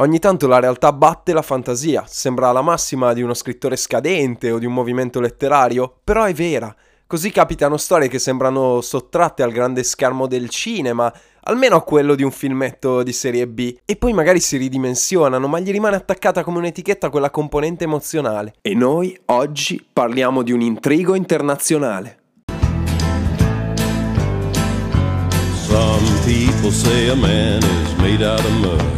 Ogni tanto la realtà batte la fantasia, sembra la massima di uno scrittore scadente o di un movimento letterario, però è vera. Così capitano storie che sembrano sottratte al grande schermo del cinema, almeno a quello di un filmetto di serie B, e poi magari si ridimensionano, ma gli rimane attaccata come un'etichetta quella componente emozionale. E noi oggi parliamo di un intrigo internazionale. Some people say a man is made out of mud.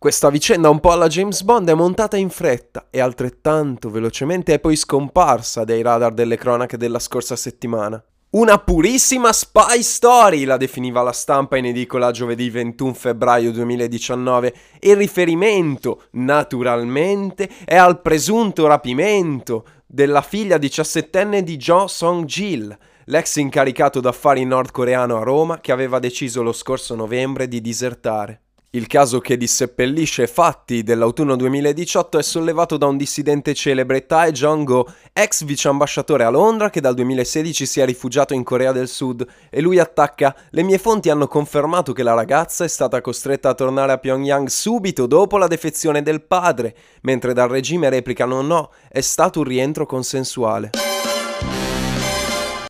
Questa vicenda un po' alla James Bond è montata in fretta e altrettanto velocemente è poi scomparsa dai radar delle cronache della scorsa settimana. Una purissima spy story la definiva la stampa in edicola giovedì 21 febbraio 2019 e il riferimento, naturalmente, è al presunto rapimento della figlia diciassettenne di Jo Song-gil, l'ex incaricato d'affari nordcoreano a Roma che aveva deciso lo scorso novembre di disertare. Il caso che disseppellisce fatti dell'autunno 2018 è sollevato da un dissidente celebre Tae Jong-go, ex vice ambasciatore a Londra che dal 2016 si è rifugiato in Corea del Sud e lui attacca Le mie fonti hanno confermato che la ragazza è stata costretta a tornare a Pyongyang subito dopo la defezione del padre, mentre dal regime replicano no, è stato un rientro consensuale.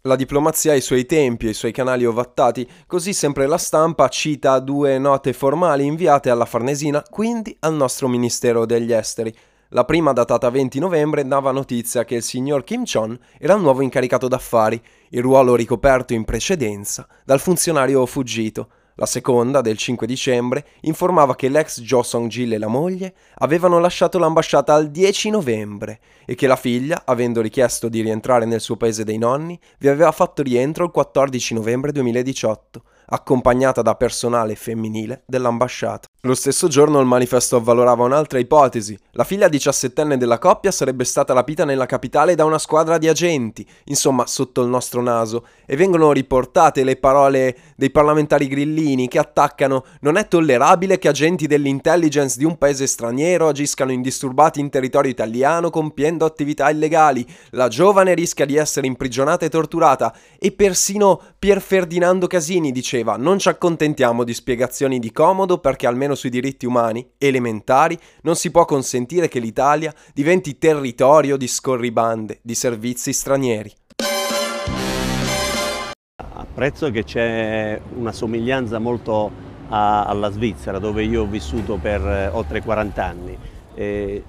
La diplomazia ha i suoi tempi e i suoi canali ovattati, così sempre la stampa cita due note formali inviate alla Farnesina, quindi al nostro Ministero degli Esteri. La prima, datata 20 novembre, dava notizia che il signor Kim Chon era il nuovo incaricato d'affari, il ruolo ricoperto in precedenza dal funzionario fuggito. La seconda, del 5 dicembre, informava che l'ex Jo Song-gil e la moglie avevano lasciato l'ambasciata al 10 novembre e che la figlia, avendo richiesto di rientrare nel suo paese dei nonni, vi aveva fatto rientro il 14 novembre 2018 accompagnata da personale femminile dell'ambasciata. Lo stesso giorno il manifesto avvalorava un'altra ipotesi. La figlia diciassettenne della coppia sarebbe stata rapita nella capitale da una squadra di agenti, insomma sotto il nostro naso, e vengono riportate le parole dei parlamentari grillini che attaccano non è tollerabile che agenti dell'intelligence di un paese straniero agiscano indisturbati in territorio italiano compiendo attività illegali. La giovane rischia di essere imprigionata e torturata e persino Pier Ferdinando Casini diceva non ci accontentiamo di spiegazioni di comodo perché almeno almeno sui diritti umani elementari, non si può consentire che l'Italia diventi territorio di scorribande, di servizi stranieri. Apprezzo che c'è una somiglianza molto a, alla Svizzera, dove io ho vissuto per eh, oltre 40 anni. E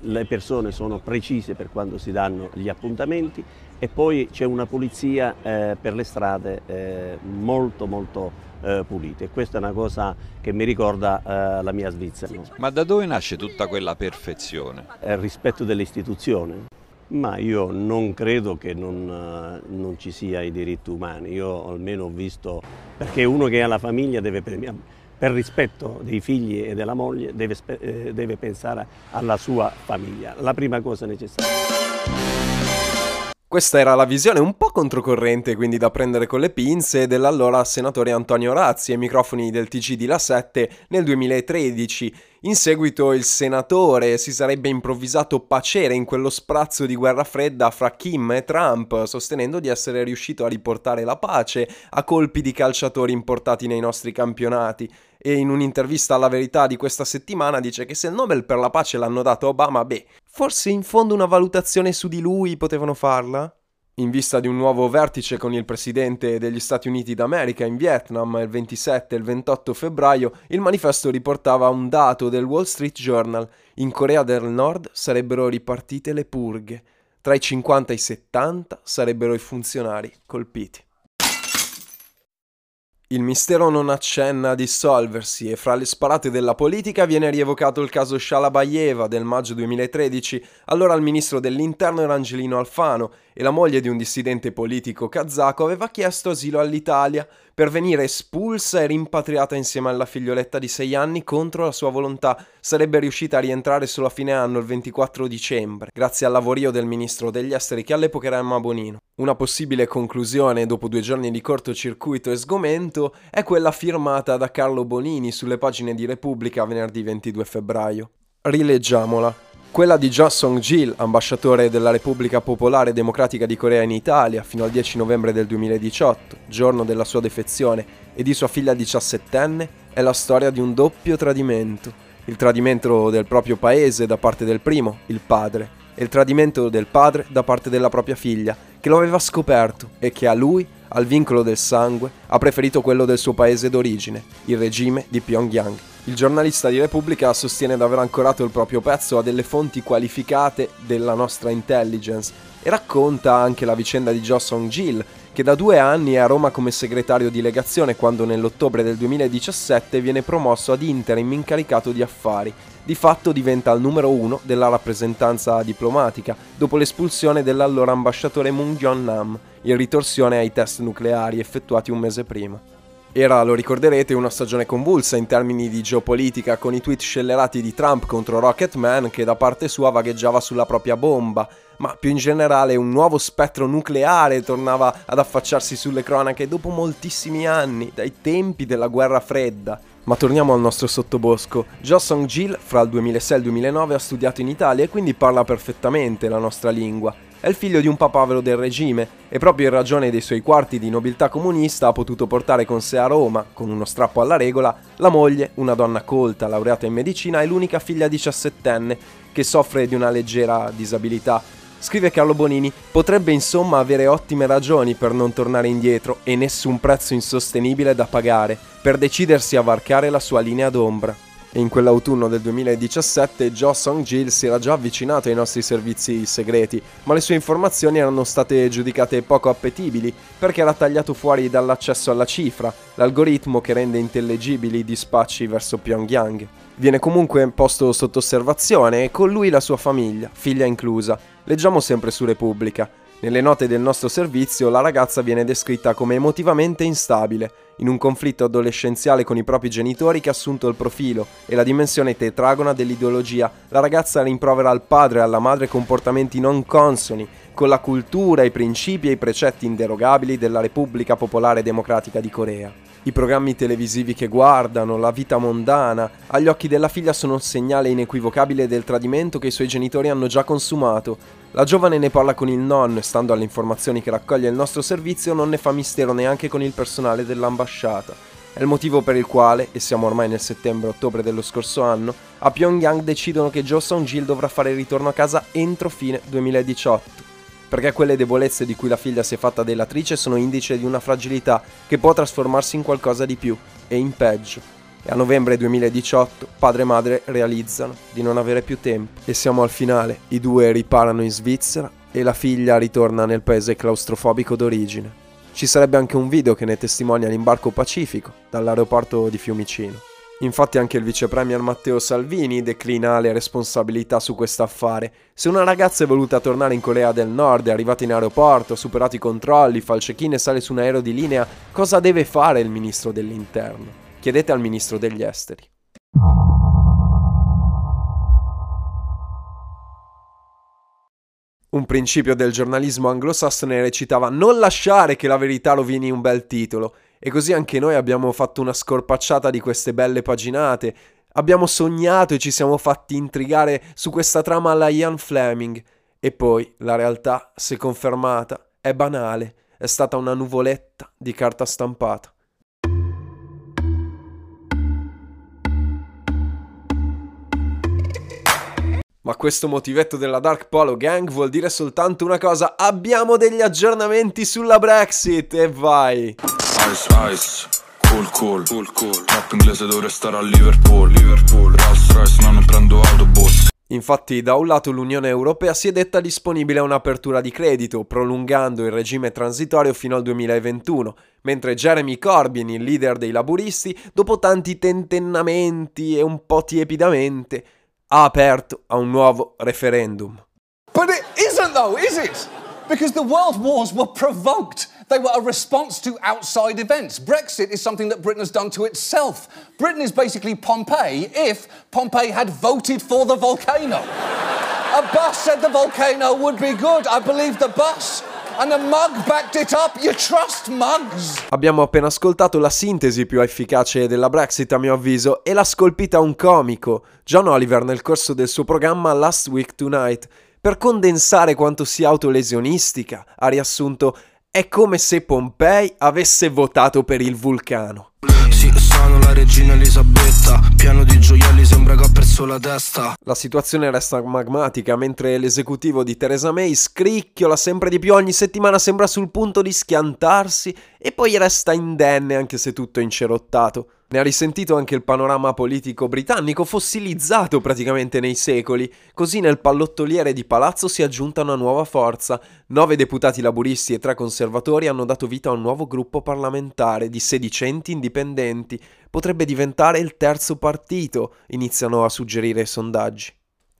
le persone sono precise per quando si danno gli appuntamenti e poi c'è una pulizia eh, per le strade eh, molto molto eh, pulite e questa è una cosa che mi ricorda eh, la mia Svizzera. Ma da dove nasce tutta quella perfezione? Il rispetto delle istituzioni. Ma io non credo che non, eh, non, ci sia i diritti umani, io almeno ho visto, perché uno che ha la famiglia deve, per rispetto dei figli e della moglie, deve, eh, deve pensare alla sua famiglia, la prima cosa necessaria. Questa era la visione un po' controcorrente, quindi da prendere con le pinze, dell'allora senatore Antonio Razzi ai microfoni del TG di La 7 nel 2013. In seguito il senatore si sarebbe improvvisato pacere in quello sprazzo di guerra fredda fra Kim e Trump, sostenendo di essere riuscito a riportare la pace a colpi di calciatori importati nei nostri campionati e in un'intervista alla verità di questa settimana dice che se il Nobel per la pace l'hanno dato Obama, beh, forse in fondo una valutazione su di lui potevano farla? In vista di un nuovo vertice con il presidente degli Stati Uniti d'America in Vietnam il 27 e il 28 febbraio, il manifesto riportava un dato del Wall Street Journal. In Corea del Nord sarebbero ripartite le purghe. Tra i 50 e i 70 sarebbero i funzionari colpiti. Il mistero non accenna a dissolversi e fra le sparate della politica viene rievocato il caso Shalabayeva del maggio 2013. Allora il ministro dell'interno era Angelino Alfano e la moglie di un dissidente politico kazako aveva chiesto asilo all'Italia per venire espulsa e rimpatriata insieme alla figlioletta di 6 anni contro la sua volontà. Sarebbe riuscita a rientrare solo a fine anno, il 24 dicembre, grazie al lavorio del ministro degli esteri che all'epoca era Emma Bonino. Una possibile conclusione dopo due giorni di cortocircuito e sgomento è quella firmata da Carlo Bonini sulle pagine di Repubblica venerdì 22 febbraio. Rileggiamola. Quella di Jo Song-gil, ambasciatore della Repubblica Popolare Democratica di Corea in Italia fino al 10 novembre del 2018, giorno della sua defezione, e di sua figlia diciassettenne, è la storia di un doppio tradimento. Il tradimento del proprio paese da parte del primo, il padre, e il tradimento del padre da parte della propria figlia, che lo aveva scoperto e che a lui, al vincolo del sangue, ha preferito quello del suo paese d'origine, il regime di Pyongyang. Il giornalista di Repubblica sostiene di aver ancorato il proprio pezzo a delle fonti qualificate della nostra intelligence e racconta anche la vicenda di Jo Song-gil, che da due anni è a Roma come segretario di legazione quando nell'ottobre del 2017 viene promosso ad interim incaricato di affari. Di fatto diventa il numero uno della rappresentanza diplomatica, dopo l'espulsione dell'allora ambasciatore Moon Jong-nam, in ritorsione ai test nucleari effettuati un mese prima. Era, lo ricorderete, una stagione convulsa in termini di geopolitica con i tweet scellerati di Trump contro Rocketman che da parte sua vagheggiava sulla propria bomba, ma più in generale un nuovo spettro nucleare tornava ad affacciarsi sulle cronache dopo moltissimi anni, dai tempi della guerra fredda. Ma torniamo al nostro sottobosco. Jo Song-gil fra il 2006 e il 2009 ha studiato in Italia e quindi parla perfettamente la nostra lingua è il figlio di un papavero del regime e proprio in ragione dei suoi quarti di nobiltà comunista ha potuto portare con sé a Roma, con uno strappo alla regola, la moglie, una donna colta, laureata in medicina e l'unica figlia diciassettenne che soffre di una leggera disabilità. Scrive Carlo Bonini, potrebbe insomma avere ottime ragioni per non tornare indietro e nessun prezzo insostenibile da pagare per decidersi a varcare la sua linea d'ombra in quell'autunno del 2017 Jo Song-gil si era già avvicinato ai nostri servizi segreti, ma le sue informazioni erano state giudicate poco appetibili perché era tagliato fuori dall'accesso alla cifra, l'algoritmo che rende intellegibili i dispacci verso Pyongyang. Viene comunque posto sotto osservazione e con lui la sua famiglia, figlia inclusa. Leggiamo sempre su Repubblica. Nelle note del nostro servizio la ragazza viene descritta come emotivamente instabile, in un conflitto adolescenziale con i propri genitori che ha assunto il profilo e la dimensione tetragona dell'ideologia. La ragazza rimprovera al padre e alla madre comportamenti non consoni con la cultura, i principi e i precetti inderogabili della Repubblica Popolare Democratica di Corea. I programmi televisivi che guardano, la vita mondana, agli occhi della figlia sono un segnale inequivocabile del tradimento che i suoi genitori hanno già consumato. La giovane ne parla con il nonno e stando alle informazioni che raccoglie il nostro servizio non ne fa mistero neanche con il personale dell'ambasciata. È il motivo per il quale, e siamo ormai nel settembre-ottobre dello scorso anno, a Pyongyang decidono che Jo Song-gil dovrà fare ritorno a casa entro fine 2018 perché quelle debolezze di cui la figlia si è fatta delatrice sono indice di una fragilità che può trasformarsi in qualcosa di più e in peggio. E a novembre 2018 padre e madre realizzano di non avere più tempo e siamo al finale. I due riparano in Svizzera e la figlia ritorna nel paese claustrofobico d'origine. Ci sarebbe anche un video che ne testimonia l'imbarco pacifico dall'aeroporto di Fiumicino. Infatti anche il vice premier Matteo Salvini declina le responsabilità su questo affare. Se una ragazza è voluta tornare in Corea del Nord, è arrivata in aeroporto, ha superato i controlli, fa il check-in e sale su un aereo di linea, cosa deve fare il ministro dell'interno? Chiedete al ministro degli esteri. Un principio del giornalismo anglosassone recitava non lasciare che la verità rovini un bel titolo e così anche noi abbiamo fatto una scorpacciata di queste belle paginate. Abbiamo sognato e ci siamo fatti intrigare su questa trama alla Ian Fleming. E poi la realtà, se confermata, è banale. È stata una nuvoletta di carta stampata. Ma questo motivetto della Dark Polo Gang vuol dire soltanto una cosa: abbiamo degli aggiornamenti sulla Brexit e vai! Ice, ice, cool, cool, cool, cool. Rap inglese dovrei stare a Liverpool, Liverpool. Rolls Royce, non prendo autobus. Infatti, da un lato l'Unione Europea si è detta disponibile a un'apertura di credito, prolungando il regime transitorio fino al 2021, mentre Jeremy Corbyn, il leader dei laburisti, dopo tanti tentennamenti e un po' tiepidamente, ha aperto a un nuovo referendum. But it isn't though, is it? Because the world wars were provoked. They were a response to outside events. Brexit is something that Britain has done to itself. Britain is basically Pompeii if Pompeii had voted for the volcano. a bus said the volcano would be good. I believe the bus. And the mug backed it up. You trust mugs? Abbiamo appena ascoltato la sintesi più efficace della Brexit, a mio avviso, e l'ha scolpita un comico, John Oliver, nel corso del suo programma Last Week Tonight. Per condensare quanto sia autolesionistica, ha riassunto è come se Pompei avesse votato per il vulcano. Sì, sono la regina Elisabetta, pieno di gioielli sembra che ha perso la testa. La situazione resta magmatica mentre l'esecutivo di Theresa May scricchiola sempre di più, ogni settimana sembra sul punto di schiantarsi e poi resta indenne anche se tutto è incerottato. Ne ha risentito anche il panorama politico britannico, fossilizzato praticamente nei secoli. Così nel pallottoliere di palazzo si è aggiunta una nuova forza. Nove deputati laburisti e tre conservatori hanno dato vita a un nuovo gruppo parlamentare di sedicenti indipendenti. Potrebbe diventare il terzo partito, iniziano a suggerire i sondaggi.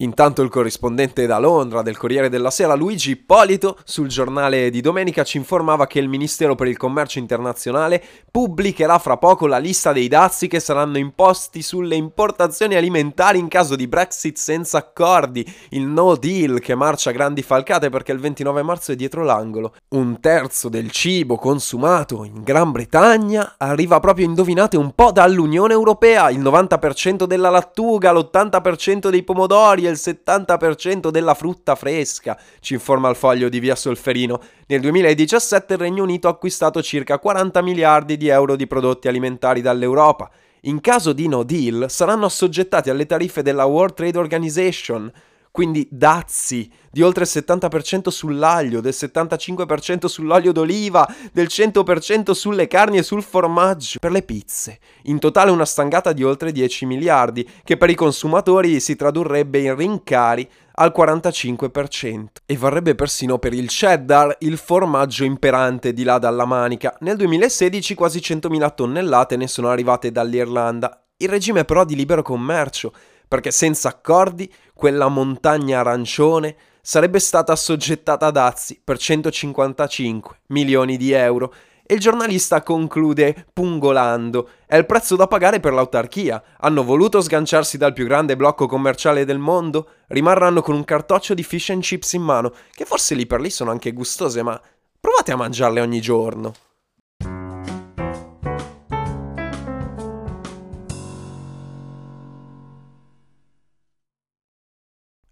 Intanto il corrispondente da Londra del Corriere della Sera, Luigi Ippolito, sul giornale di domenica ci informava che il Ministero per il Commercio Internazionale pubblicherà fra poco la lista dei dazi che saranno imposti sulle importazioni alimentari in caso di Brexit senza accordi, il no deal che marcia grandi falcate perché il 29 marzo è dietro l'angolo. Un terzo del cibo consumato in Gran Bretagna arriva proprio, indovinate un po', dall'Unione Europea, il 90% della lattuga, l'80% dei pomodori, il 70% della frutta fresca, ci informa il foglio di Via Solferino. Nel 2017 il Regno Unito ha acquistato circa 40 miliardi di euro di prodotti alimentari dall'Europa. In caso di no deal saranno assoggettati alle tariffe della World Trade Organization, quindi dazi di oltre il 70% sull'aglio, del 75% sull'olio d'oliva, del 100% sulle carni e sul formaggio, per le pizze. In totale una stangata di oltre 10 miliardi, che per i consumatori si tradurrebbe in rincari al 45% e varrebbe persino per il cheddar, il formaggio imperante di là dalla manica. Nel 2016 quasi 100.000 tonnellate ne sono arrivate dall'Irlanda. Il regime però di libero commercio perché senza accordi quella montagna arancione sarebbe stata assoggettata a dazi per 155 milioni di euro e il giornalista conclude pungolando: È il prezzo da pagare per l'autarchia. Hanno voluto sganciarsi dal più grande blocco commerciale del mondo? Rimarranno con un cartoccio di fish and chips in mano, che forse lì per lì sono anche gustose, ma provate a mangiarle ogni giorno.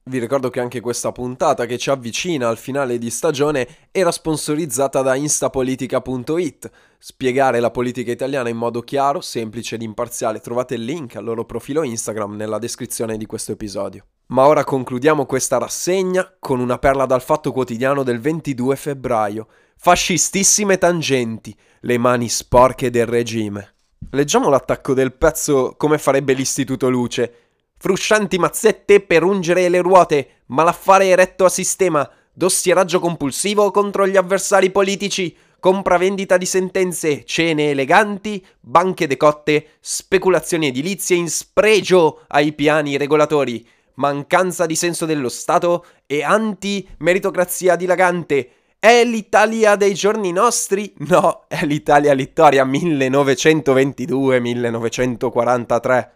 Vi ricordo che anche questa puntata che ci avvicina al finale di stagione era sponsorizzata da instapolitica.it. Spiegare la politica italiana in modo chiaro, semplice ed imparziale. Trovate il link al loro profilo Instagram nella descrizione di questo episodio. Ma ora concludiamo questa rassegna con una perla dal fatto quotidiano del 22 febbraio. Fascistissime tangenti, le mani sporche del regime. Leggiamo l'attacco del pezzo come farebbe l'Istituto Luce fruscianti mazzette per ungere le ruote, malaffare eretto a sistema, dossieraggio compulsivo contro gli avversari politici, compravendita di sentenze, cene eleganti, banche decotte, speculazioni edilizie in spregio ai piani regolatori, mancanza di senso dello Stato e anti-meritocrazia dilagante. È l'Italia dei giorni nostri? No, è l'Italia Littoria 1922-1943.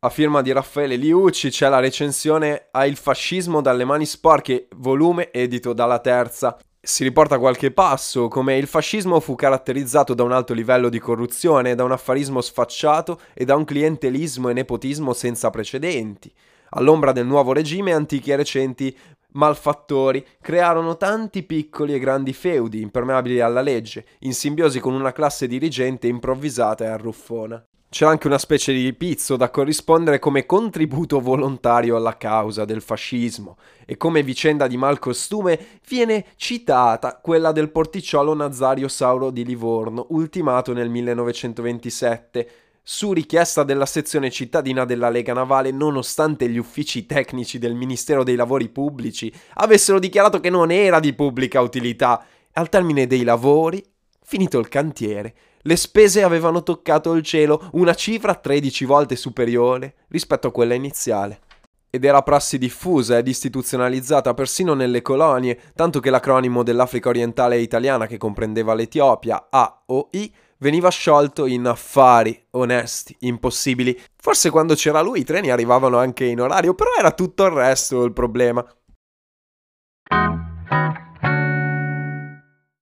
A firma di Raffaele Liucci c'è la recensione a Il fascismo dalle mani sporche, volume edito dalla Terza. Si riporta qualche passo, come il fascismo fu caratterizzato da un alto livello di corruzione, da un affarismo sfacciato e da un clientelismo e nepotismo senza precedenti. All'ombra del nuovo regime, antichi e recenti malfattori crearono tanti piccoli e grandi feudi impermeabili alla legge, in simbiosi con una classe dirigente improvvisata e arruffona. C'è anche una specie di pizzo da corrispondere come contributo volontario alla causa del fascismo e come vicenda di malcostume viene citata quella del porticciolo Nazario Sauro di Livorno, ultimato nel 1927 su richiesta della sezione cittadina della Lega Navale, nonostante gli uffici tecnici del Ministero dei Lavori Pubblici avessero dichiarato che non era di pubblica utilità. Al termine dei lavori, finito il cantiere, le spese avevano toccato il cielo, una cifra 13 volte superiore rispetto a quella iniziale. ed era prassi diffusa ed istituzionalizzata persino nelle colonie, tanto che l'acronimo dell'Africa orientale italiana che comprendeva l'Etiopia, AOI, veniva sciolto in affari onesti, impossibili. Forse quando c'era lui i treni arrivavano anche in orario, però era tutto il resto il problema.